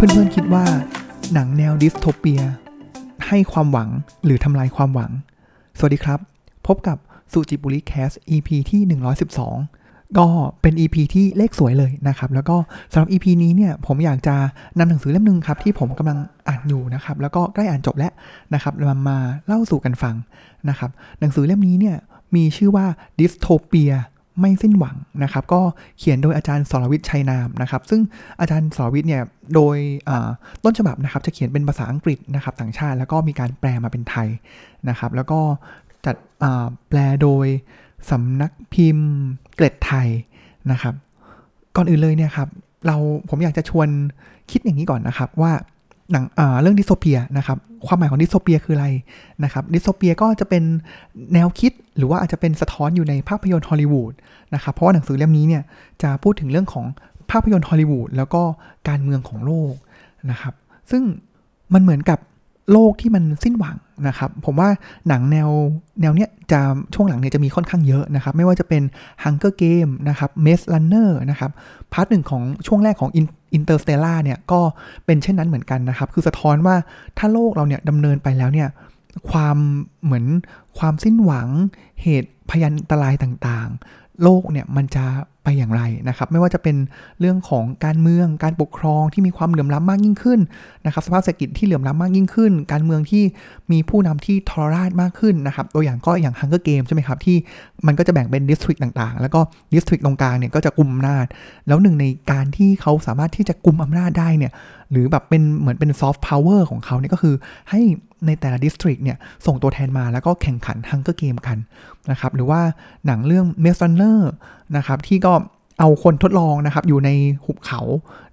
เพื่อนๆคิดว่าหนังแนวดิสโทเปีย ให้ความหวังหรือทำลายความหวัง สวัสดีครับ พบกับสุจิบุริแคส EP ที่ 112 ก็เป็น EP ที่เลขสวยเลยนะครับ แล้วก็สำหรับ EP นี้เนี่ยผมอยากจะนำหนังสือเล่มหนึ่งครับ ที่ผมกำลังอ่านอยู่นะครับ แล้วก็ใกล้อ่านจบแล้วนะครับมามาเล่าสู่กันฟังนะครับ หนังสือเล่มนี้เนี่ยมีชื่อว่าดิสโทเปีย ไม่สิ้นหวังนะครับ ก็เขียนโดยอาจารย์สรวิทย์ชัยนามนะครับ ซึ่งอาจารย์สรวิทย์เนี่ยโดยต้นฉบับนะครับจะเขียนเป็นภาษาอังกฤษนะครับต่างชาติ แล้วก็มีการแปลมาเป็นไทยนะครับ แล้วก็จัดแปลโดยสำนักพิมพ์เคล็ดไทยนะครับ ก่อนอื่นเลยเนี่ยครับเราผมอยากจะชวนคิดอย่างนี้ก่อนนะครับว่า หนังเรื่องดิสโทเปียนะครับความหมายของดิสโทเปียคืออะไรนะครับดิสโทเปียก็จะเป็นแนวคิดหรือว่าอาจจะเป็นสะท้อนอยู่ในภาพยนตร์ฮอลลีวูดนะครับเพราะว่าหนังสือเล่มนี้เนี่ยจะพูดถึงเรื่องของภาพยนตร์ฮอลลีวูดแล้วก็การเมืองของโลกนะครับซึ่งมันเหมือนกับ โลกที่มันสิ้นหวังนะครับ ผมว่าหนังแนวแนวเนี้ยจะช่วงหลังเนี่ยจะมีค่อนข้างเยอะนะครับ ไม่ว่าจะเป็น Hunger Game นะครับ Maze Runner นะครับ part หนึ่งของช่วงแรกของ Interstellar เนี่ยก็เป็นเช่นนั้นเหมือนกันนะครับ คือสะท้อนว่าถ้าโลกเราเนี่ยดำเนินไปแล้วเนี่ยความเหมือนความสิ้นหวังเหตุพยันตรายต่างโลกเนี่ยมันจะไปอย่างไรนะครับ ไม่ว่าจะเป็นเรื่องของการเมืองการปกครองที่มีความเหลื่อมล้ำมากยิ่งขึ้นนะครับ สภาพเศรษฐกิจที่เหลื่อมล้ำมากยิ่งขึ้น การเมืองที่มีผู้นำที่ทรราชมากขึ้นนะครับ ตัวอย่างก็อย่าง Hunger Game ใช่ไหมครับ ที่มันก็จะแบ่งเป็นดิสทริกต่างๆ แล้วก็ดิสทริกตรงกลางเนี่ยก็จะกุมอำนาจ แล้วหนึ่งในการที่เขาสามารถที่จะกุมอำนาจได้เนี่ยหรือแบบเป็นเหมือนเป็นซอฟต์พาวเวอร์ของเขาเนี่ยก็คือให้ ในแต่ละ district เนี่ยส่งตัวแทนมาแล้วก็แข่งขัน Hunger Game กันนะครับหรือว่าหนังเรื่อง Maze Runner นะครับที่ก็เอาคนทดลองนะครับอยู่ในหุบเขา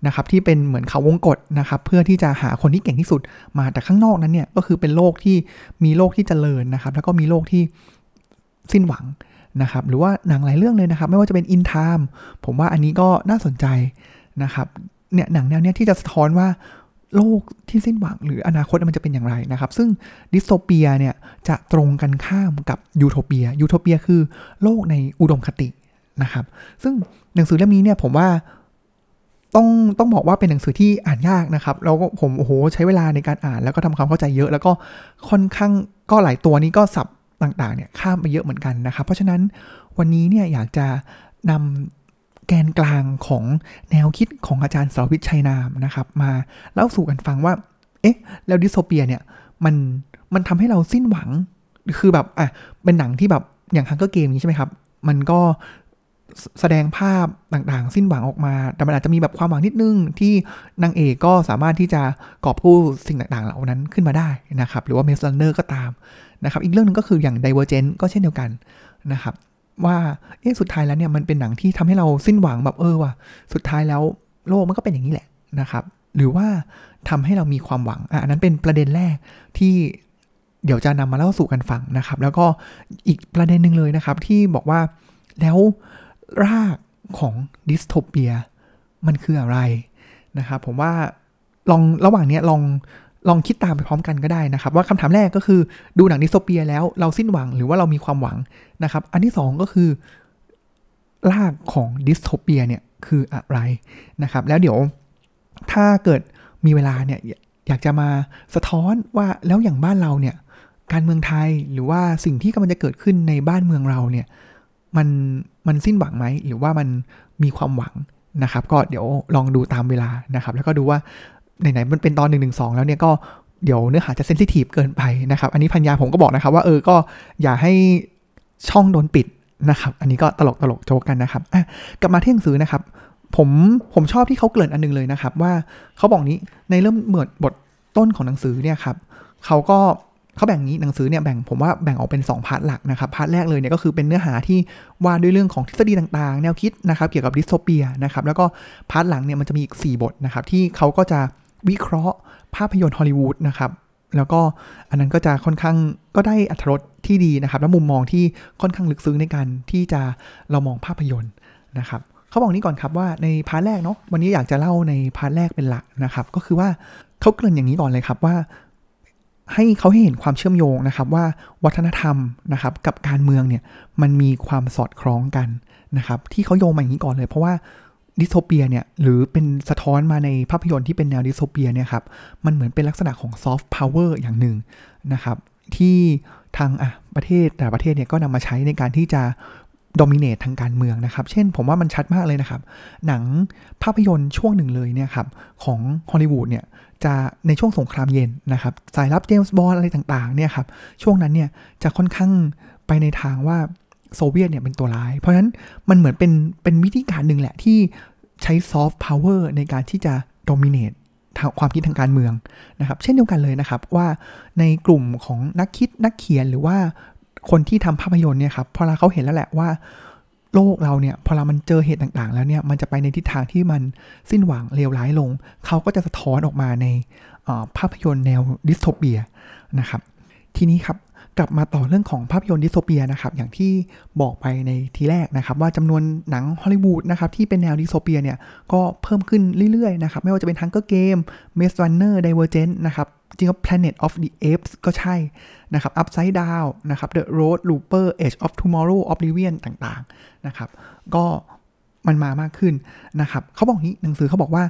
นะครับที่เป็นเหมือนเขาวงกตนะครับเพื่อที่จะหาคนที่เก่งที่สุดมาแต่ข้างนอกนั้นเนี่ยก็คือเป็นโลกที่มีโลกที่เจริญนะครับ แล้วก็มีโลกที่สิ้นหวังนะครับหรือว่าหนังหลายเรื่องเลยนะครับ ไม่ว่าจะเป็น In Time ผมว่าอันนี้ก็น่าสนใจนะครับเนี่ยหนังแนวเนี้ยที่จะสะท้อนว่า โลกที่สิ้นหวังหรืออนาคตมันจะเป็นอย่างไรนะครับ ซึ่งดิสโทเปียเนี่ยจะตรงกันข้ามกับยูโทเปียยูโทเปียคือโลกในอุดมคตินะครับ ซึ่งหนังสือเล่มนี้เนี่ยผมว่าต้องต้องบอกว่าเป็นหนังสือที่อ่านยากนะครับ แล้วก็ผมโอ้โหใช้เวลาในการอ่านแล้วก็ทำความเข้าใจเยอะ แล้วก็ค่อนข้างก็หลายตัวนี้ก็สับต่างๆเนี่ยข้ามไปเยอะเหมือนกันนะครับ เพราะฉะนั้นวันนี้เนี่ยอยากจะนำ แกนกลางของแนวคิดของอาจารย์สวิทชัยนามนะครับ มาเล่าสู่กันฟังว่า เอ๊ะ แล้วดิสโทเปียเนี่ย มันมันทำให้เราสิ้นหวัง คือแบบอะเป็นหนังที่แบบอย่างฮังเกอร์เกมนี้ใช่ไหมครับ มันก็แสดงภาพต่างๆ สิ้นหวังออกมา แต่มันอาจจะมีแบบความหวังนิดนึง ที่นางเอกก็สามารถที่จะกอบกู้สิ่งต่างๆ เหล่านั้นขึ้นมาได้นะครับ หรือว่า Maze Runner ก็ตามนะครับ อีกเรื่องนึงก็คืออย่าง Divergent ก็เช่นเดียวกันนะครับ ว่าเอ๊ะสุดท้ายแล้วเนี่ยมันเป็นหนังที่ทำให้เราสิ้นหวังแบบเออว่ะสุดท้ายแล้วโลกมันก็เป็นอย่างนี้แหละนะครับ หรือว่าทำให้เรามีความหวังอะนั้นเป็นประเด็นแรกที่เดี๋ยวจะนำมาเล่าสู่กันฟังนะครับ แล้วก็อีกประเด็นหนึ่งเลยนะครับ ที่บอกว่าแล้วรากของดิสโทเปียมันคืออะไรนะครับ ผมว่าลองระหว่างเนี้ยลอง ลองคิดตามไปพร้อมกันก็ได้นะครับ ว่าคำถามแรกก็คือดูหนังดิสโทเปียแล้วเราสิ้นหวังหรือว่าเรามีความหวังนะครับ อันที่ 2 ก็คือรากของดิสโทเปียเนี่ยคืออะไรนะครับ แล้วเดี๋ยวถ้าเกิดมีเวลาเนี่ยอยากจะมาสะท้อนว่าแล้วอย่างบ้านเราเนี่ยการเมืองไทยหรือว่าสิ่งที่กำลังจะเกิดขึ้นในบ้านเมืองเราเนี่ยมันมันสิ้นหวังไหมหรือว่ามันมีความหวังนะครับ ก็เดี๋ยวลองดูตามเวลานะครับ แล้วก็ดูว่า ไหนๆมันเป็นตอนหนึ่งหนึ่งสองแล้วเนี่ยก็เดี๋ยวเนื้อหาจะเซนซิทีฟเกินไปนะครับ อันนี้พัญญาผมก็บอกนะครับว่าเออก็อย่าให้ช่องโดนปิดนะครับ อันนี้ก็ตลกตลกโจกันนะครับอะกลับมาที่หนังสือนะครับ ผมผมชอบที่เขาเกริ่นอันนึงเลยนะครับ ว่าเขาบอกนี้ในเริ่มเหมือนบทต้นของหนังสือเนี่ยครับเขาก็เขาแบ่งนี้หนังสือเนี่ยแบ่งผมว่าแบ่งออกเป็น 2 part หลักนะครับ part แรกเลยเนี่ยก็คือเป็นเนื้อหาที่ว่าด้วยเรื่องของทฤษฎีต่างๆ แนวคิดนะครับ เกี่ยวกับดิสโทเปียนะครับ แล้วก็ part หลังเนี่ยมันจะมีอีก 4 บทนะครับ ที่เขาก็จะ วิเคราะห์ภาพยนตร์ฮอลลีวูดนะครับ แล้วก็อันนั้นก็จะค่อนข้างก็ได้อรรถรสที่ดีนะครับ และมุมมองที่ค่อนข้างลึกซึ้งในการที่จะเรามองภาพยนตร์นะครับเขาบอกนี้ก่อนครับว่าใน part แรกเนาะวันนี้อยากจะเล่าใน part แรกเป็นหลักนะครับ ก็คือว่าเขาเกริ่นอย่างนี้ก่อนเลยครับว่า ให้เขาให้เห็นความเชื่อมโยงนะครับ ว่าวัฒนธรรมนะครับ กับการเมืองเนี่ยมันมีความสอดคล้องกันนะครับ ที่เขาโยงมาอย่างนี้ก่อนเลย เพราะว่า ดิสโทเปียเนี่ยหรือเป็นสะท้อนมาในภาพยนตร์ที่เป็นแนวดิสโทเปียเนี่ยครับมันเหมือนเป็นลักษณะของซอฟต์พาวเวอร์อย่างหนึ่งนะครับที่ทางอะประเทศแต่ประเทศเนี่ยก็นำมาใช้ในการที่จะ dominate ทางการเมืองนะครับ เช่นผมว่ามันชัดมากเลยนะครับ หนังภาพยนตร์ช่วงหนึ่งเลยเนี่ยครับของฮอลลีวูดเนี่ยจะในช่วงสงครามเย็นนะครับสายลับเจมส์บอนด์อะไรต่างๆเนี่ยครับช่วงนั้นเนี่ยจะค่อนข้างไปในทางว่า โซเวียตเนี่ยเป็นตัวร้าย เพราะฉะนั้นมันเหมือนเป็นเป็นวิธีการหนึ่งแหละที่ใช้ซอฟต์พาวเวอร์ในการที่จะ dominate ความคิดทางการเมืองนะครับ เช่นเดียวกันเลยนะครับว่าในกลุ่มของนักคิดนักเขียนหรือว่าคนที่ทำภาพยนตร์เนี่ยครับพอเราเขาเห็นแล้วแหละว่าโลกเราเนี่ยพอเรามันเจอเหตุต่างๆ แล้วเนี่ยมันจะไปในทิศทางที่มันสิ้นหวังเลวร้ายลง เขาก็จะสะท้อนออกมาในภาพยนตร์แนวดิสโทเปียนะครับ ทีนี้ครับ กลับมาต่อเรื่องของภาพยนตร์ดิสโทเปียนะครับอย่างที่บอกไปในทีแรกนะครับ ว่าจำนวนหนังฮอลลีวูดนะครับที่เป็นแนวดิสโทเปียเนี่ยก็เพิ่มขึ้นเรื่อยๆนะครับไม่ว่าจะเป็น Hunger Games Maze Runner Divergent นะครับจริงก็ Planet of the Apes ก็ใช่นะครับ Upside Down นะครับ The Road Looper Edge of Tomorrow Oblivion ต่างๆนะครับก็มันมามากขึ้นนะครับเขาบอกนี้หนังสือเขาบอกว่า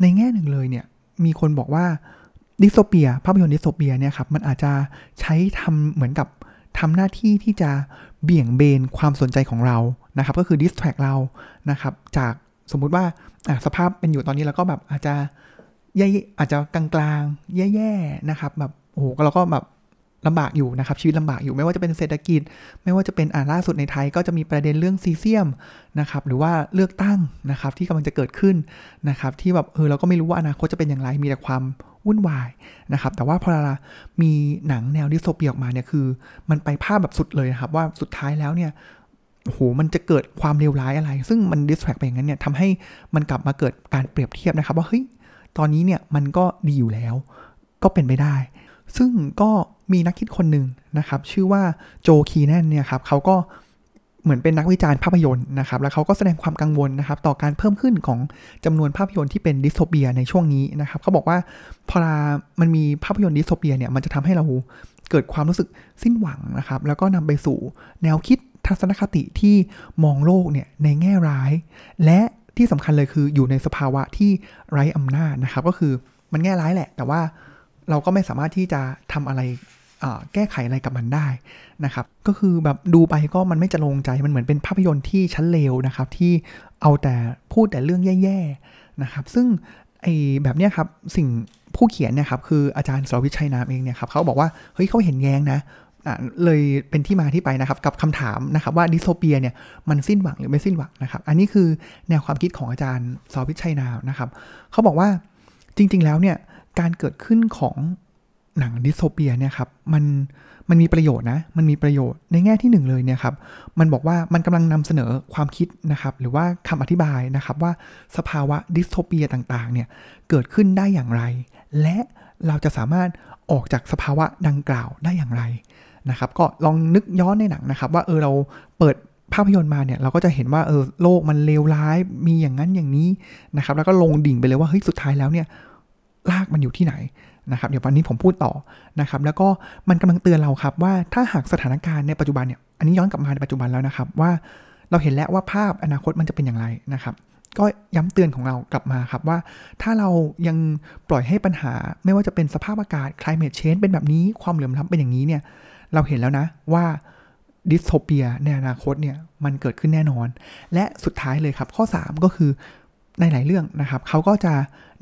ในแง่หนึ่งเลยเนี่ยมีคนบอกว่า ดิสโทเปียภาพยนตร์ดิสโทเปียเนี่ยครับมันอาจจะใช้ทำเหมือนกับทำหน้าที่ที่จะเบี่ยงเบนความสนใจของเรานะครับก็คือ distract เรานะครับจากสมมุติว่าสภาพเป็นอยู่ตอนนี้แล้วก็แบบอาจจะแย่อาจจะกลางๆ แย่ๆนะครับแบบโอ้โหเราก็แบบลำบากอยู่นะครับชีวิตลำบากอยู่ไม่ว่าจะเป็นเศรษฐกิจ ไม่ว่าจะเป็นอ่าล่าสุดในไทยก็จะมีประเด็นเรื่องซีเซียมนะครับหรือว่าเลือกตั้งนะครับที่กำลังจะเกิดขึ้นนะครับที่แบบเออเราก็ไม่รู้ว่าอนาคตจะเป็นอย่างไรมีแต่ความ วุ่นวายนะครับ แต่ว่าพอเรามีหนังแนวดิสโทเปียออกมาเนี่ยคือ มันไปภาพแบบสุดเลยครับ ว่าสุดท้ายแล้วเนี่ยโอ้โหมันจะเกิดความเลวร้ายอะไร ซึ่งมันดิสแทรกไปอย่างนั้นเนี่ยทำให้มันกลับมาเกิดการเปรียบเทียบนะครับว่าเฮ้ยตอนนี้เนี่ยมันก็ดีอยู่แล้ว ก็เป็นไปได้ ซึ่งก็มีนักคิดคนหนึ่งนะครับ ชื่อว่าโจคีแนนเนี่ยครับเขาก็ เหมือนเป็นนักวิจารณ์ภาพยนตร์นะครับ แล้วเขาก็แสดงความกังวลนะครับ ต่อการเพิ่มขึ้นของจำนวนภาพยนตร์ที่เป็นดิสโทเปียในช่วงนี้นะครับเขาบอกว่าพอมันมีภาพยนตร์ดิสโทเปียเนี่ยมันจะทำให้เราเกิดความรู้สึกสิ้นหวังนะครับ แล้วก็นำไปสู่แนวคิดทัศนคติที่มองโลกเนี่ยในแง่ร้าย และที่สำคัญเลยคืออยู่ในสภาวะที่ไร้อำนาจนะครับ ก็คือมันแง่ร้ายแหละ แต่ว่าเราก็ไม่สามารถที่จะทำอะไร แก้ไขอะไรกับมันได้นะครับก็คือแบบดูไปก็มันไม่จะลงใจมันเหมือนเป็นภาพยนตร์ที่ชั้นเลวนะครับที่เอาแต่พูดแต่เรื่องแย่ๆนะครับซึ่งไอ้แบบเนี้ยครับสิ่งผู้เขียนเนี่ยครับคืออาจารย์สรวิชัยนามเองเนี่ยครับเขาบอกว่าเฮ้ยเขาเห็นแย้งนะเลยเป็นที่มาที่ไปนะครับกับคำถามนะครับว่าดิสโทเปียเนี่ยมันสิ้นหวังหรือไม่สิ้นหวังนะครับอันนี้คือแนวความคิดของอาจารย์สรวิศ ชัยนามนะครับเขาบอกว่าจริง ๆ แล้วเนี่ยการเกิดขึ้นของ หนังดิสโทเปียเนี่ยครับมันมันมีประโยชน์นะ มันมีประโยชน์ในแง่ที่หนึ่งเลยเนี่ยครับ มันบอกว่ามันกำลังนำเสนอความคิดนะครับ หรือว่าคำอธิบายนะครับว่าสภาวะดิสโทเปียต่างๆ เนี่ยเกิดขึ้นได้อย่างไร และเราจะสามารถออกจากสภาวะดังกล่าวได้อย่างไรนะครับ ก็ลองนึกย้อนในหนังนะครับ ว่าเออเราเปิดภาพยนตร์มาเนี่ยเราก็จะเห็นว่าเออโลกมันเลวร้ายมีอย่างนั้นอย่างนี้นะครับ แล้วก็ลงดิ่งไปเลยว่าเฮ้ยสุดท้ายแล้วเนี่ยลากมันอยู่ที่ไหน นะครับเดี๋ยววันนี้ผมพูดต่อนะครับแล้วก็มันกำลังเตือนเราครับว่าถ้าหากสถานการณ์ในปัจจุบันเนี่ยอันนี้ย้อนกลับมาในปัจจุบันแล้วนะครับว่าเราเห็นแล้วว่าภาพอนาคตมันจะเป็นอย่างไรนะครับก็ย้ำเตือนของเรากลับมาครับว่า ถ้าเรายังปล่อยให้ปัญหา ไม่ว่าจะเป็นสภาพอากาศ climate change เป็นแบบนี้ความเหลื่อมล้ำเป็นอย่างนี้เนี่ยเราเห็นแล้วนะว่าดิสโทเปียในอนาคตเนี่ยมันเกิดขึ้นแน่นอน และสุดท้ายเลยครับข้อ 3 ก็คือ หลายเรื่องนะครับเขาก็จะ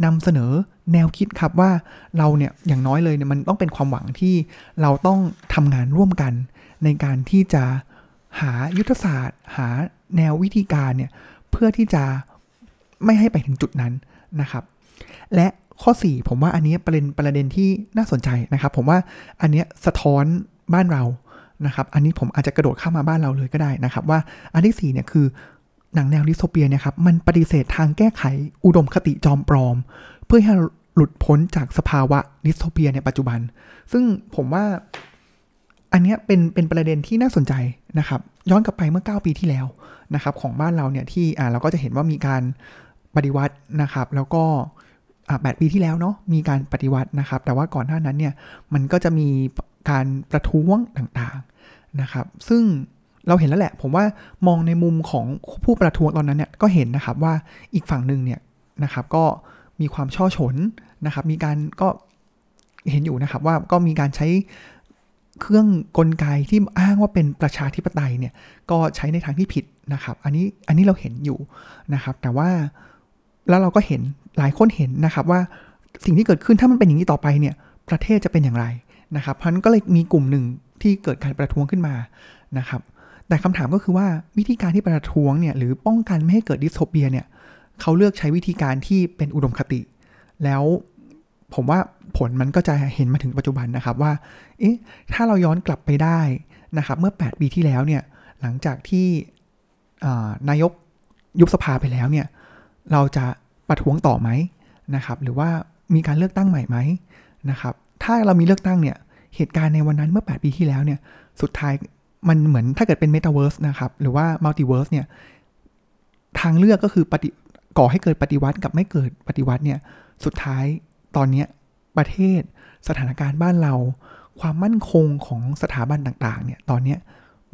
นำเสนอแนวคิดครับว่าเราเนี่ยอย่างน้อยเลยเนี่ยมันต้องเป็นความหวังที่เราต้องทำงานร่วมกัน ในการที่จะหายุทธศาสตร์ หาแนววิธีการเนี่ยเพื่อที่จะไม่ให้ไปถึงจุดนั้นนะครับ และข้อ 4 ผมว่าอันนี้ประเด็นประเด็นที่น่าสนใจนะครับ ผมว่าอันนี้สะท้อนบ้านเรานะครับ อันนี้ผมอาจจะกระโดดข้ามาบ้านเราเลยก็ได้นะครับ ว่าอันที่4เนี่ยคือ หนังแนวดิสโทเปียเนี่ยครับมันปฏิเสธทางแก้ไขอุดมคติจอมปลอม เพื่อให้หลุดพ้นจากสภาวะดิสโทเปียในปัจจุบัน ซึ่งผมว่าอันนี้เป็นเป็นประเด็นที่น่าสนใจนะครับ ย้อนกลับไปเมื่อ 9 ปีที่แล้วนะครับของบ้านเราเนี่ยที่อ่าเราก็จะเห็นว่ามีการปฏิวัตินะครับ แล้วก็อ่าแปีที่แล้วเนาะมีการปฏิวัตินะครับ แต่ว่าก่อนหน้านั้นเนี่ยมันก็จะมีการประท้วงต่างๆนะครับ ซึ่ง เราเห็นแล้วแหละ ผมว่ามองในมุมของผู้ประท้วงตอนนั้นเนี่ยก็เห็นนะครับว่าอีกฝั่งหนึ่งเนี่ยนะครับก็มีความช่อฉนนะครับ มีการก็เห็นอยู่นะครับว่าก็มีการใช้เครื่องกลไกที่อ้างว่าเป็นประชาธิปไตยเนี่ยก็ใช้ในทางที่ผิดนะครับ อันนี้อันนี้เราเห็นอยู่นะครับ แต่ว่าแล้วเราก็เห็นหลายคนเห็นนะครับว่าสิ่งที่เกิดขึ้นถ้ามันเป็นอย่างนี้ต่อไปเนี่ยประเทศจะเป็นอย่างไรนะครับเพราะนั้นก็เลยมีกลุ่มหนึ่งที่เกิดการประท้วงขึ้นมานะครับ แต่คำถามก็คือว่าวิธีการที่ประท้วงเนี่ยหรือป้องกันไม่ให้เกิดดิสโทเปียเนี่ยเขาเลือกใช้วิธีการที่เป็นอุดมคติ แล้วผมว่าผลมันก็จะเห็นมาถึงปัจจุบันนะครับว่า เอ๊ะ ถ้าเราย้อนกลับไปได้นะครับ เมื่อ 8 ปีที่แล้วเนี่ย หลังจากที่นายกยุบสภาไปแล้วเนี่ย เราจะประท้วงต่อไหมนะครับ หรือว่ามีการเลือกตั้งใหม่ไหมนะครับ ถ้าเรามีเลือกตั้งเนี่ย เหตุการณ์ในวันนั้นเมื่อ 8 ปีที่แล้วเนี่ย สุดท้าย มันเหมือนถ้าเกิดเป็นเมตาเวิร์สนะครับ หรือว่ามัลติเวิร์สเนี่ย ทางเลือกก็คือปฏิก่อให้เกิดปฏิวัติกับไม่เกิดปฏิวัติเนี่ย สุดท้ายตอนนี้ประเทศสถานการณ์บ้านเรา ความมั่นคงของสถาบันต่างๆ เนี่ย ตอนนี้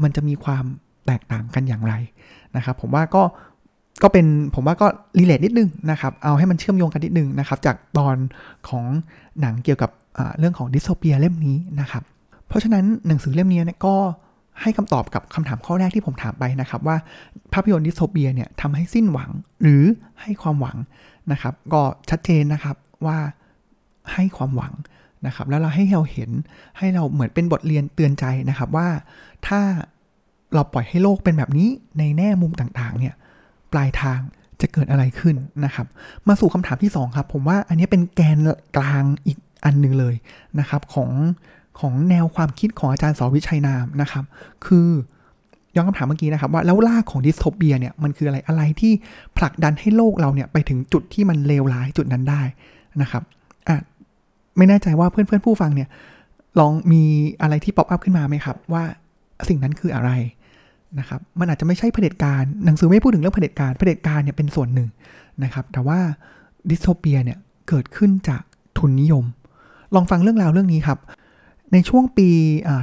มันจะมีความแตกต่างกันอย่างไรนะครับ ผมว่าก็ก็เป็นผมว่าก็รีเลทนิดนึงนะครับ เอาให้มันเชื่อมโยงกันนิดนึงนะครับ จากตอนของหนังเกี่ยวกับเรื่องของดิสโทเปียเล่มนี้นะครับ เพราะฉะนั้นหนังสือเล่มนี้เนี่ยก็ ให้คำตอบกับคำถามข้อแรกที่ผมถามไปนะครับ ว่าภาพยนตร์ดิสโทเปียเนี่ยทำให้สิ้นหวังหรือให้ความหวังนะครับ ก็ชัดเจนนะครับว่าให้ความหวังนะครับ แล้วเราให้เราเห็นให้เราเหมือนเป็นบทเรียนเตือนใจนะครับว่าถ้าเราปล่อยให้โลกเป็นแบบนี้ในแง่มุมต่างๆ เนี่ยปลายทางจะเกิดอะไรขึ้นนะครับ มาสู่คำถามที่ 2 ครับ ผมว่าอันนี้เป็นแกนกลางอีกอันหนึ่งเลยนะครับ ของ ของแนวความคิดของอาจารย์สรวิศ ชัยนามนะครับ คือย้อนคำถามเมื่อกี้นะครับว่าแล้วรากของดิสโทเปียเนี่ยมันคืออะไรอะไรที่ผลักดันให้โลกเราเนี่ยไปถึงจุดที่มันเลวร้ายจุดนั้นได้นะครับอะไม่แน่ใจว่าเพื่อนๆผู้ฟังเนี่ยลองมีอะไรที่ pop up ขึ้นมาไหมครับ ว่าสิ่งนั้นคืออะไรนะครับมันอาจจะไม่ใช่เผด็จการหนังสือไม่พูดถึงเรื่องเผด็จการเผด็จการเนี่ยเป็นส่วนหนึ่งนะครับ แต่ว่าดิสโทเปียเนี่ยเกิดขึ้นจากทุนนิยม ลองฟังเรื่องราวเรื่องนี้ครับ ในช่วงปี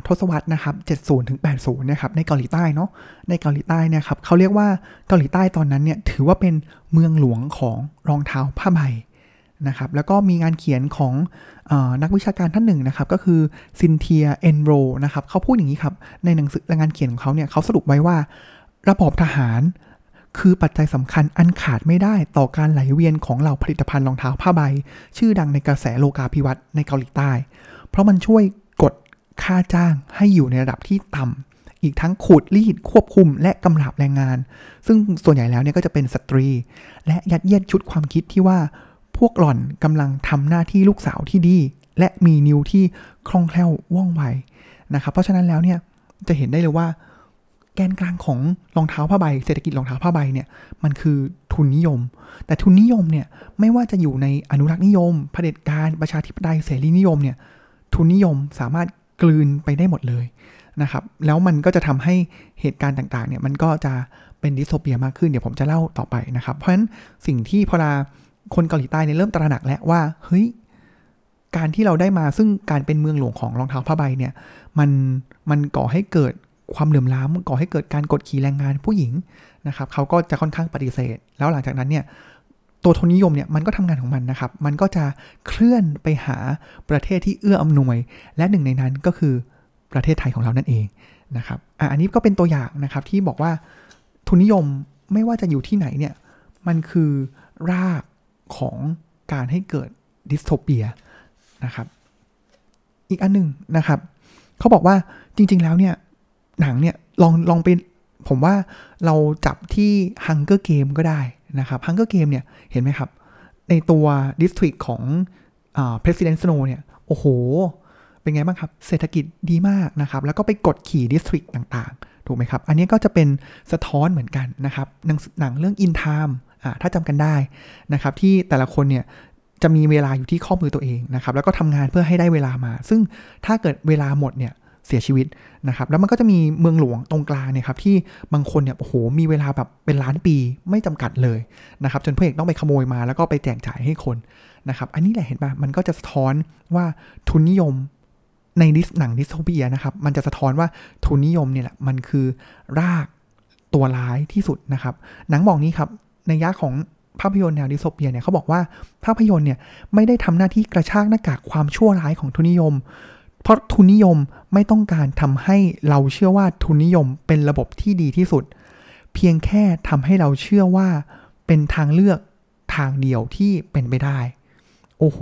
ทศวรรษนะครับ 70ถึง80นะครับ ในเกาหลีใต้เนาะ ในเกาหลีใต้เนี่ยครับเขาเรียกว่าเกาหลีใต้ตอนนั้นเนี่ยถือว่าเป็นเมืองหลวงของรองเท้าผ้าใบนะครับ แล้วก็มีงานเขียนของอนักวิชาการท่านหนึ่งนะครับ ก็คือ Cynthia Enloe นะครับ เขาพูดอย่างนี้ครับ ในหนังสืองานเขียนของเขาเนี่ยเขาสรุปไว้ว่าระบอบทหารคือปัจจัยสำคัญอันขาดไม่ได้ต่อการไหลเวียนของเหล่าผลิตภัณฑ์รองเท้าผ้าใบ ชื่อดังในกระแสโลกาภิวัตน์ในเกาหลีใต้ เพราะมันช่วย ค่าจ้างให้อยู่ในระดับที่ต่ำอีกทั้งขูดรีดควบคุมและกำลับแรงงาน ซึ่งส่วนใหญ่แล้วเนี่ยก็จะเป็นสตรี และยัดเยียดชุดความคิดที่ว่าพวกหล่อนกำลังทำหน้าที่ลูกสาวที่ดี และมีนิ้วที่คล่องแคล่วว่องไวนะครับ เพราะฉะนั้นแล้วเนี่ยจะเห็นได้เลยว่า แกนกลางของรองเท้าผ้าใบ เศรษฐกิจรองเท้าผ้าใบเนี่ยมันคือทุนนิยม แต่ทุนนิยมเนี่ยไม่ว่าจะอยู่ในอนุรักษ์นิยมเผด็จการประชาธิปไตยเสรีนิยมเนี่ยทุนนิยมสามารถ กลืนไปได้หมดเลยนะครับ แล้วมันก็จะทำให้เหตุการณ์ต่างๆเนี่ยมันก็จะเป็นดิสโทเปียมากขึ้นเดี๋ยวผมจะเล่าต่อไปนะครับ เพราะฉะนั้นสิ่งที่พอเราคนเกาหลีใต้เนี่ยเริ่มตระหนักแล้วว่าเฮ้ยการที่เราได้มาซึ่งการเป็นเมืองหลวงของรองเท้าผ้าใบเนี่ยมันมันก่อให้เกิดความเหลื่อมล้ำก่อให้เกิดการกดขี่แรงงานผู้หญิงนะครับเขาก็จะค่อนข้างปฏิเสธ แล้วหลังจากนั้นเนี่ย ตัวทุนนิยมเนี่ยมันก็ทำงานของมันนะครับ มันก็จะเคลื่อนไปหาประเทศที่เอื้ออำนวย และหนึ่งในนั้นก็คือประเทศไทยของเรานั่นเองนะครับอะอันนี้ก็เป็นตัวอย่างนะครับที่บอกว่าทุนนิยมไม่ว่าจะอยู่ที่ไหนเนี่ยมันคือรากของการให้เกิดดิสโทเปียนะครับ อีกอันหนึ่งนะครับเขาบอกว่าจริง ๆ แล้วเนี่ยหนังเนี่ยลองลองเป็นผมว่าเราจับที่ Hunger Game ก็ได้ นะครับ Hunger Game เนี่ยเห็นไหมครับ ในตัวดิสทริกของอ President Snow เนี่ย โอ้โห เป็นไงบ้างครับ เศรษฐกิจดีมากนะครับ แล้วก็ไปกดขี่ดิสทริกต่างๆ ถูกไหมครับ อันนี้ก็จะเป็นสะท้อนเหมือนกันนะครับหนังหนังเรื่อง In Time ถ้าจำกันได้นะครับ ที่แต่ละคนเนี่ยจะมีเวลาอยู่ที่ข้อมือตัวเองนะครับ แล้วก็ทำงานเพื่อให้ได้เวลามา ซึ่งถ้าเกิดเวลาหมดเนี่ย เสียชีวิตนะครับแล้วมันก็จะมีเมืองหลวงตรงกลางเนี่ยครับที่บางคนเนี่ยโอ้โหมีเวลาแบบเป็นล้านปีไม่จำกัดเลยนะครับจนพระเอกต้องไปขโมยมาแล้วก็ไปแจกจ่ายให้คนนะครับอันนี้แหละเห็นปะมันก็จะสะท้อนว่าทุนนิยมในดิสหนังดิสโทเปียนะครับมันจะสะท้อนว่าทุนนิยมเนี่ยแหละมันคือรากตัวร้ายที่สุดนะครับหนังบอกนี้ครับในยะของภาพยนตร์แนวดิสโทเปียเนี่ยเขาบอกว่าภาพยนตร์เนี่ยไม่ได้ทำหน้าที่กระชากหน้ากากความชั่วร้ายของทุนนิยม เพราะทุนนิยมไม่ต้องการทำให้เราเชื่อว่าทุนนิยมเป็นระบบที่ดีที่สุด เพียงแค่ทำให้เราเชื่อว่าเป็นทางเลือกทางเดียวที่เป็นไปได้ โอ้โห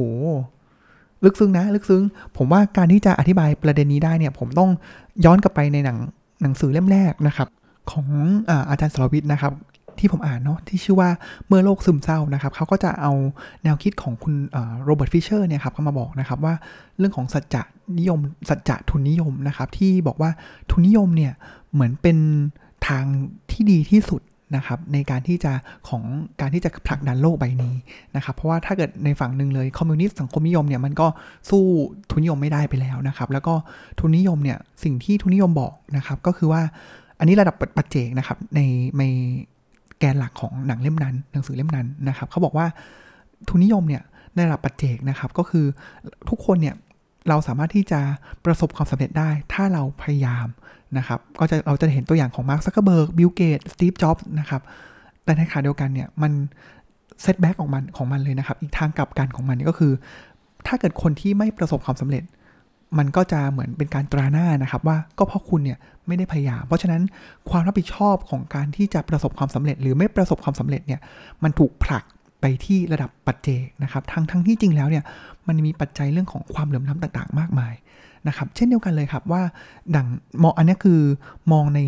ลึกซึ้งนะ ลึกซึ้ง ผมว่าการที่จะอธิบายประเด็นนี้ได้เนี่ย ผมต้องย้อนกลับไปในหนังหนังสือเล่มแรกนะครับ ของอาอาจารย์สรวิทย์นะครับ ที่ผมอ่านเนาะที่ชื่อว่าเมื่อโลกซึมเศร้านะครับเขาก็จะเอาแนวคิดของคุณโรเบิร์ตฟิชเชอร์เนี่ยครับเข้ามาบอกนะครับว่าเรื่องของสัจจะนิยมสัจจะทุนนิยมนะครับที่บอกว่าทุนนิยมเนี่ยเหมือนเป็นทางที่ดีที่สุดนะครับในการที่จะของการที่จะผลักดันโลกใบนี้นะครับเพราะว่าถ้าเกิดในฝั่งหนึ่งเลยคอมมิวนิสต์สังคมนิยมเนี่ยมันก็สู้ทุนนิยมไม่ได้ไปแล้วนะครับแล้วก็ทุนนิยมเนี่ยสิ่งที่ทุนนิยมบอกนะครับก็คือว่าอันนี้ระดับปัจเจกนะครับในใน แกนหลักของหนังเล่มนั้น หนังสือเล่มนั้นนะครับเขาบอกว่าทุนนิยมเนี่ยในระดับปัจเจกนะครับ ก็คือทุกคนเนี่ยเราสามารถที่จะประสบความสำเร็จได้ ถ้าเราพยายามนะครับ ก็จะเราจะเห็นตัวอย่างของมาร์คซักเกอร์เบิร์กบิลเกตสตีฟจ็อบส์นะครับ แต่ในขณะเดียวกันเนี่ยมันเซตแบ็กของมันของมันเลยนะครับ อีกทางกลับกันของมันก็คือ ถ้าเกิดคนที่ไม่ประสบความสำเร็จ มันก็จะเหมือนเป็นการตราหน้านะครับ ว่าก็เพราะคุณเนี่ยไม่ได้พยายาม เพราะฉะนั้นความรับผิดชอบของการที่จะประสบความสำเร็จ หรือไม่ประสบความสำเร็จเนี่ยมันถูกผลักไปที่ระดับปัจเจกนะครับทั้งทั้งที่จริงแล้วเนี่ยมันมีปัจจัยเรื่องของความเหลื่อมล้ำต่าง ๆ มากมายนะครับ เช่นเดียวกันเลยครับว่าดังมองอันนี้คือมองใน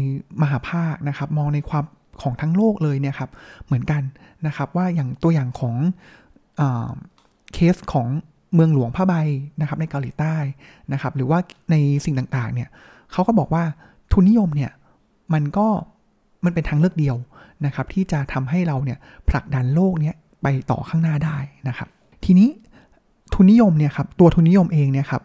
มหาภาคนะครับ มองในความของทั้งโลกเลยเนี่ยครับเหมือนกันนะครับว่าอย่างตัวอย่างของอเคสของ เมืองหลวงผ้าใบนะครับในเกาหลีใต้นะครับ หรือว่าในสิ่งต่างๆเนี่ยเขาก็บอกว่าทุนนิยมเนี่ยมันก็มันเป็นทางเลือกเดียวนะครับที่จะทำให้เราเนี่ยผลักดันโลกเนี้ยไปต่อข้างหน้าได้นะครับ ทีนี้ทุนนิยมเนี่ยครับตัวทุนนิยมเองเนี่ยครับ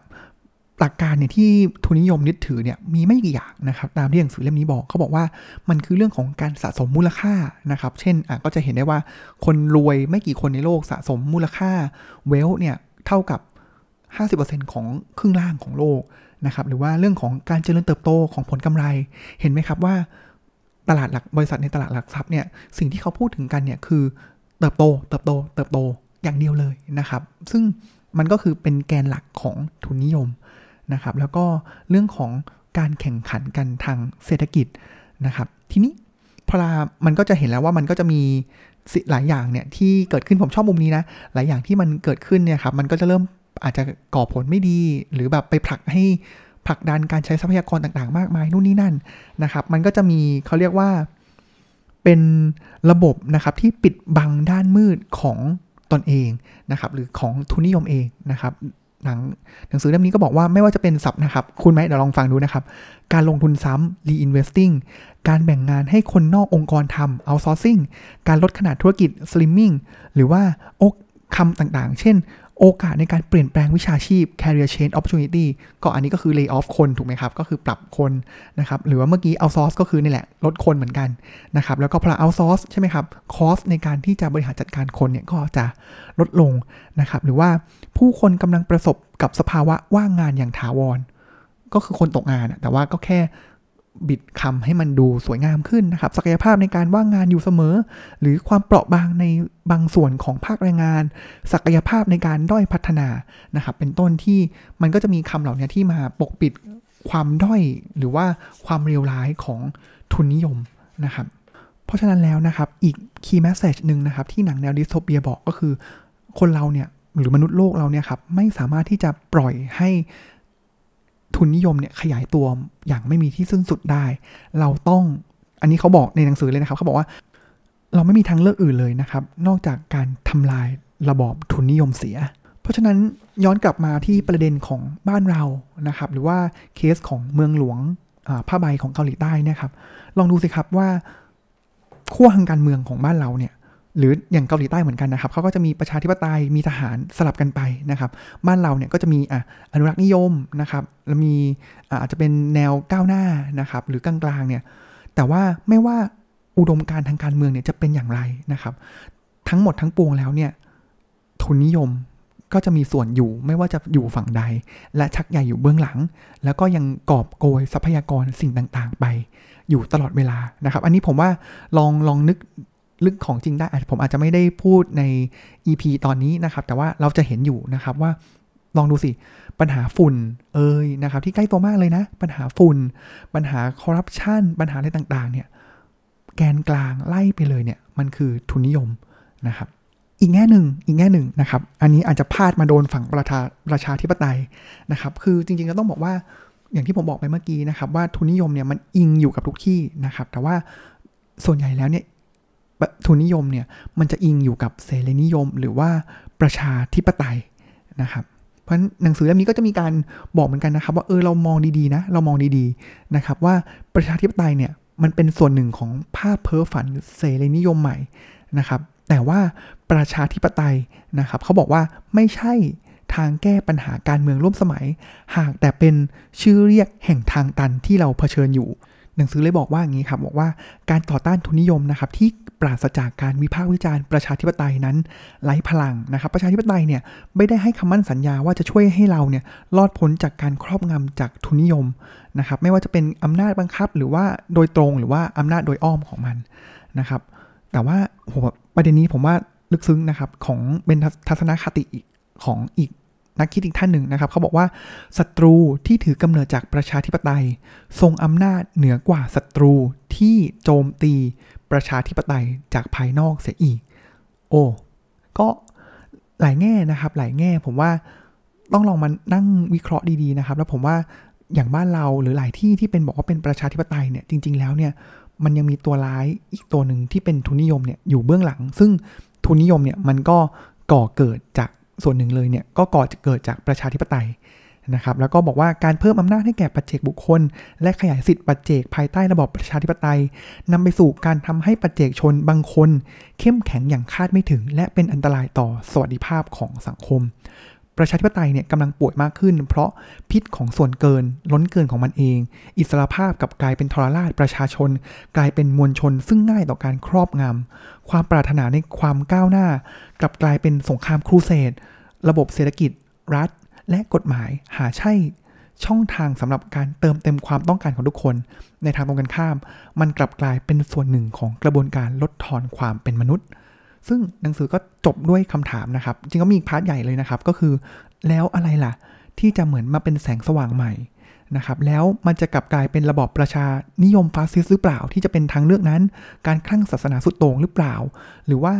หลักการเนี่ยที่ทุนนิยมยึดถือเนี่ยมีไม่กี่อย่างนะครับตามที่หนังสือเล่มนี้บอกเขาบอกว่ามันคือเรื่องของการสะสมมูลค่านะครับ เช่นอะก็จะเห็นได้ว่าคนรวยไม่กี่คนในโลกสะสมมูลค่าเวลเนี่ย เท่ากับ 50%ของครึ่งล่างของโลกนะครับ หรือว่าเรื่องของการเจริญเติบโตของผลกำไร เห็นไหมครับว่าตลาดหลักบริษัทในตลาดหลักทรัพย์เนี่ย สิ่งที่เขาพูดถึงกันเนี่ยคือเติบโต เติบโต เติบโตอย่างเดียวเลยนะครับ ซึ่งมันก็คือเป็นแกนหลักของทุนนิยมนะครับ แล้วก็เรื่องของการแข่งขันกันทางเศรษฐกิจนะครับ ทีนี้พอลามันก็จะเห็นแล้วว่ามันก็จะมี หลายอย่างเนี่ยที่เกิดขึ้นผมชอบมุมนี้นะ หลายอย่างที่มันเกิดขึ้นเนี่ยครับมันก็จะเริ่มอาจจะก่อผลไม่ดี หรือแบบไปผลักให้ผลักดันการใช้ทรัพยากรต่างๆ มากมายนู่นนี่นั่นนะครับ มันก็จะมีเขาเรียกว่าเป็นระบบนะครับที่ปิดบังด้านมืดของตนเองนะครับหรือของทุนนิยมเองนะครับ หนังหนังสือเล่มนี้ก็บอกว่าไม่ว่าจะเป็นศัพท์นะครับ คุณไหมเดี๋ยวลองฟังดูนะครับ การลงทุนซ้ำ reinvesting การแบ่งงานให้คนนอกองค์กรทำ outsourcing การลดขนาดธุรกิจ slimming หรือว่าโอคำต่างๆ เช่น โอกาสในการเปลี่ยนแปลงวิชาชีพ career change opportunity ก็อันนี้ก็คือ lay off คนถูกไหมครับ ก็คือปรับคนนะครับ หรือว่าเมื่อกี้ outsource ก็คือนี่แหละ ลดคนเหมือนกันนะครับ แล้วก็พอ outsource ใช่ไหมครับ cost ในการที่จะบริหารจัดการคนเนี่ยก็จะลดลงนะครับ หรือว่าผู้คนกำลังประสบกับสภาวะว่างงานอย่างถาวร ก็คือคนตกงาน แต่ว่าก็แค่ บิดคำให้มันดูสวยงามขึ้นนะครับ ศักยภาพในการว่างงานอยู่เสมอ หรือความเปราะบางในบางส่วนของภาคแรงงาน ศักยภาพในการด้อยพัฒนานะครับ เป็นต้นที่มันก็จะมีคำเหล่านี้ที่มาปกปิดความด้อยหรือว่าความเลวร้ายของทุนนิยมนะครับ เพราะฉะนั้นแล้วนะครับ อีกคีย์แมสเซจหนึ่งนะครับ ที่หนังแนวดิสโทเปียบอกก็คือ คนเราเนี่ยหรือมนุษย์โลกเราเนี่ยครับไม่สามารถที่จะปล่อยให้ ทุนนิยมเนี่ยขยายตัวอย่างไม่มีที่สิ้นสุดได้ เราต้องอันนี้เขาบอกในหนังสือเลยนะครับเขาบอกว่า เราไม่มีทางเลือกอื่นเลยนะครับ นอกจากการทำลายระบอบทุนนิยมเสีย เพราะฉะนั้นย้อนกลับมาที่ประเด็นของบ้านเรานะครับ หรือว่าเคสของเมืองหลวงผ้าใบของเกาหลีใต้นะครับ ลองดูสิครับว่าขั้วทางการเมืองของบ้านเราเนี่ย หรืออย่างเกาหลีใต้เหมือนกันนะครับเขาก็จะมีประชาธิปไตยมีทหารสลับกันไปนะครับ บ้านเราเนี่ยก็จะมีอะอนุรักษ์นิยมนะครับแล้วมีอาจจะเป็นแนวก้าวหน้านะครับ หรือกลางๆเนี่ยแต่ว่าไม่ว่าอุดมการทางการเมืองเนี่ยจะเป็นอย่างไรนะครับ ทั้งหมดทั้งปวงแล้วเนี่ยทุนนิยมก็จะมีส่วนอยู่ไม่ว่าจะอยู่ฝั่งใด และชักใหญ่อยู่เบื้องหลัง แล้วก็ยังกอบโกยทรัพยากรสิ่งต่างๆ ไปอยู่ตลอดเวลานะครับ อันนี้ผมว่าลองลองนึก ลึกของจริงได้ ผมอาจจะไม่ได้พูดใน EP ตอนนี้นะครับ แต่ว่าเราจะเห็นอยู่นะครับว่าลองดูสิ ปัญหาฝุ่นเอ่ยนะครับ ที่ใกล้ตัวมากเลยนะ ปัญหาฝุ่น ปัญหาคอร์รัปชันปัญหาอะไรต่างๆ เนี่ย แกนกลางไล่ไปเลยเนี่ย มันคือทุนนิยมนะครับ อีกแง่หนึ่งอีกแง่หนึ่งนะครับ อันนี้อาจจะพลาดมาโดนฝั่งประชาประชาธิปไตยนะครับ คือจริงๆก็ต้องบอกว่าอย่างที่ผมบอกไปเมื่อกี้นะครับ ว่าทุนนิยมเนี่ยมันอิงอยู่กับทุกที่นะครับ แต่ว่าส่วนใหญ่แล้วเนี่ย ทุนนิยมเนี่ยมันจะอิงอยู่กับเสรีนิยม หรือว่าประชาธิปไตยนะครับ เพราะหนังสือเล่มนี้ก็จะมีการบอกเหมือนกันนะครับ ว่าเออเรามองดีๆนะเรามองดีๆนะครับ ว่าประชาธิปไตยเนี่ยมันเป็นส่วนหนึ่งของภาพเพ้อฝันเสรีนิยมใหม่นะครับ แต่ว่าประชาธิปไตยนะครับเขาบอกว่าไม่ใช่ทางแก้ปัญหาการเมืองร่วมสมัย หากแต่เป็นชื่อเรียกแห่งทางตันที่เราเผชิญอยู่ นังสือเลยบอกว่าอย่างนี้ครับบอกว่าการต่อต้านทุนนิยมนะครับที่ปราศจากการวิพากษ์วิจารณ์ประชาธิปไตยนั้นไร้พลังนะครับ ประชาธิปไตยเนี่ยไม่ได้ให้คำมั่นสัญญาว่าจะช่วยให้เราเนี่ยรอดพ้นจากการครอบงำจากทุนนิยมนะครับ ไม่ว่าจะเป็นอำนาจบังคับ หรือว่าโดยตรงหรือว่าอำนาจโดยอ้อมของมันนะครับ แต่ว่าผมประเด็นนี้ผมว่าลึกซึ้งนะครับของเป็นทัศนคติของอีก นักคิดอีกท่านหนึ่งนะครับเขาบอกว่าศัตรูที่ถือกำเนิดจากประชาธิปไตย ทรงอำนาจเหนือกว่าศัตรูที่โจมตีประชาธิปไตยจากภายนอกเสียอีก โอ้ก็หลายแง่นะครับ หลายแง่ผมว่าต้องลองมานั่งวิเคราะห์ดีๆนะครับ แล้วผมว่าอย่างบ้านเราหรือหลายที่ที่เป็นบอกว่าเป็นประชาธิปไตยเนี่ยจริง ๆ แล้วเนี่ยมันยังมีตัวร้ายอีกตัวหนึ่งที่เป็นทุนนิยมเนี่ยอยู่เบื้องหลัง ซึ่งทุนนิยมเนี่ยมันก็ก่อเกิดจาก ส่วนหนึ่งเลยเนี่ยก็ก่อจะเกิดจากประชาธิปไตยนะครับแล้วก็บอกว่าการเพิ่มอำนาจให้แก่ปัจเจกบุคคล และขยายสิทธิปัจเจกภายใต้ระบอบประชาธิปไตยนำไปสู่การทำให้ปัจเจกชนบางคน เข้มแข็งอย่างคาดไม่ถึง และเป็นอันตรายต่อสวัสดิภาพของสังคม ประชาธิปไตยเนี่ยกำลังป่วยมากขึ้น เพราะพิษของส่วนเกิน ล้นเกินของมันเอง อิสรภาพกับกลายเป็นทรราชประชาชน กลายเป็นมวลชน ซึ่งง่ายต่อการครอบงำความปรารถนาในความก้าวหน้ากลับกลายเป็นสงครามครูเสดระบบเศรษฐกิจ รัฐ และกฎหมายหาใช่ช่องทางสำหรับการเติมเต็มความต้องการของทุกคน ในทางตรงกันข้าม มันกลับกลายเป็นส่วนหนึ่งของกระบวนการลดทอนความเป็นมนุษย์ ซึ่งหนังสือก็จบด้วยคำถามนะครับ จริงก็มีอีก part ใหญ่เลยนะครับ ก็คือแล้วอะไรล่ะ ที่จะเหมือนมาเป็นแสงสว่างใหม่นะครับ แล้วมันจะกลับกลายเป็นระบอบประชานิยมฟาสซิสต์หรือเปล่า ที่จะเป็นทางเลือกนั้น การคลั่งศาสนาสุดโต่งหรือเปล่า หรือว่า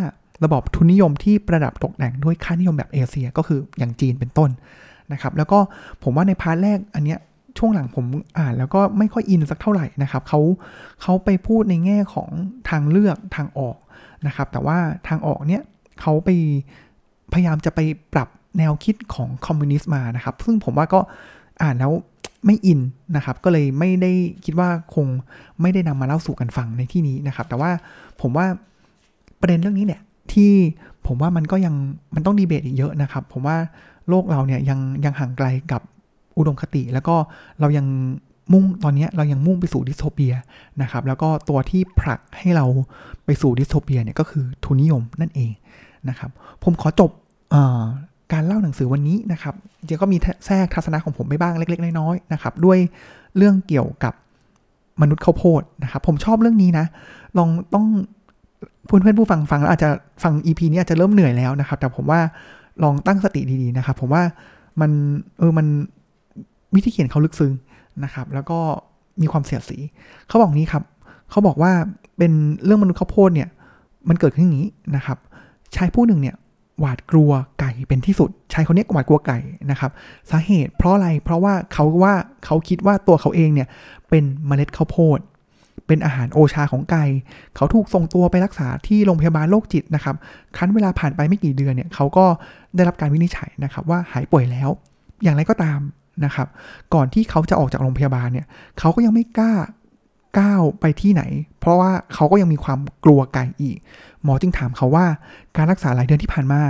ระบอบทุนนิยมที่ประดับตกแต่งด้วยค่านิยมแบบเอเชีย ก็คืออย่างจีนเป็นต้นนะครับ แล้วก็ผมว่าใน part แรกอันเนี้ยช่วงหลังผมอ่านแล้วก็ไม่ค่อยอินสักเท่าไหร่นะครับเขาเขาไปพูดในแง่ของทางเลือกทางออก นะครับ แต่ว่าทางออกเนี้ยเขาไปพยายามจะไปปรับแนวคิดของคอมมิวนิสต์มานะครับ ซึ่งผมว่าก็อ่านแล้วไม่อินนะครับ ก็เลยไม่ได้คิดว่าคงไม่ได้นำมาเล่าสู่กันฟังในที่นี้นะครับ แต่ว่าผมว่าประเด็นเรื่องนี้เนี่ยที่ผมว่ามันก็ยังมันต้องดีเบตอีกเยอะนะครับ ผมว่าโลกเราเนี่ยยังยังห่างไกลกับอุดมคติ แล้วก็เรายัง มุ่งตอนนี้เรายังมุ่งไปสู่ดิสโทเปียนะครับแล้วก็ตัวที่ผลักให้เราไปสู่ดิสโทเปียเนี่ยก็คือทุนนิยมนั่นเองนะครับผมขอจบการเล่าหนังสือวันนี้นะครับจริงก็มีแทรกทัศนะของผมไปบ้างเล็ก ๆ น้อยๆนะครับด้วยเรื่องเกี่ยวกับมนุษย์ข้าวโพดนะครับผมชอบเรื่องนี้นะ ลองต้องเพื่อนเพื่อนผู้ฟังฟังแล้วอาจจะฟัง EP นี้อาจจะเริ่มเหนื่อยแล้วนะครับ แต่ผมว่าลองตั้งสติดีๆนะครับ ผมว่ามันเออมันวิธีเขียนเขาลึกซึ้ง นะครับ แล้วก็มีความเสียดสี เขาบอกนี้ครับ เขาบอกว่าเป็นเรื่องมนุษย์ข้าวโพดเนี่ย มันเกิดขึ้นอย่างนี้นะครับ ชายผู้หนึ่งเนี่ยหวาดกลัวไก่เป็นที่สุด ชายคนนี้หวาดกลัวไก่นะครับ สาเหตุเพราะอะไร เพราะว่าเขาว่าเขาคิดว่าตัวเขาเองเนี่ยเป็นเมล็ดข้าวโพด เป็นอาหารโอชาของไก่ เขาถูกส่งตัวไปรักษาที่โรงพยาบาลโรคจิตนะครับ คั้นเวลาผ่านไปไม่กี่เดือนเนี่ย เขาก็ได้รับการวินิจฉัยนะครับว่าหายป่วยแล้ว อย่างไรก็ตาม นะครับ ก่อนที่เขาจะออกจากโรงพยาบาลเนี่ยเขาก็ยังไม่กล้าก้าวไปที่ไหน เพราะว่าเขาก็ยังมีความกลัวไก่อีก หมอจึงถามเขาว่าการรักษาหลายเดือนที่ผ่านมา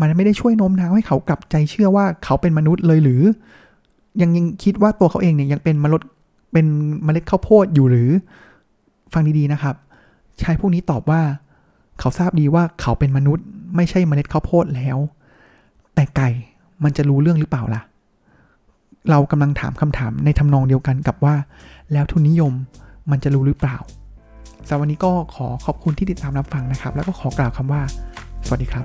มันไม่ได้ช่วยโน้มน้าวให้เขากลับใจเชื่อว่าเขาเป็นมนุษย์เลยหรือ ยังยังคิดว่าตัวเขาเองเนี่ยยังเป็นมนุษย์เป็นเมล็ดข้าวโพดอยู่หรือ ฟังดีๆนะครับ ชายผู้นี้ตอบว่า เขาทราบดีว่าเขาเป็นมนุษย์ ไม่ใช่เมล็ดข้าวโพดแล้ว แต่ไก่มันจะรู้เรื่องหรือเปล่าล่ะ เรากำลังถามคำถามในทำนองเดียวกันกับว่า แล้วทุนนิยมมันจะรู้หรือเปล่าสำหรับวันนี้ก็ขอขอบคุณที่ติดตามรับฟังนะครับ แล้วก็ขอกล่าวคำว่า สวัสดีครับ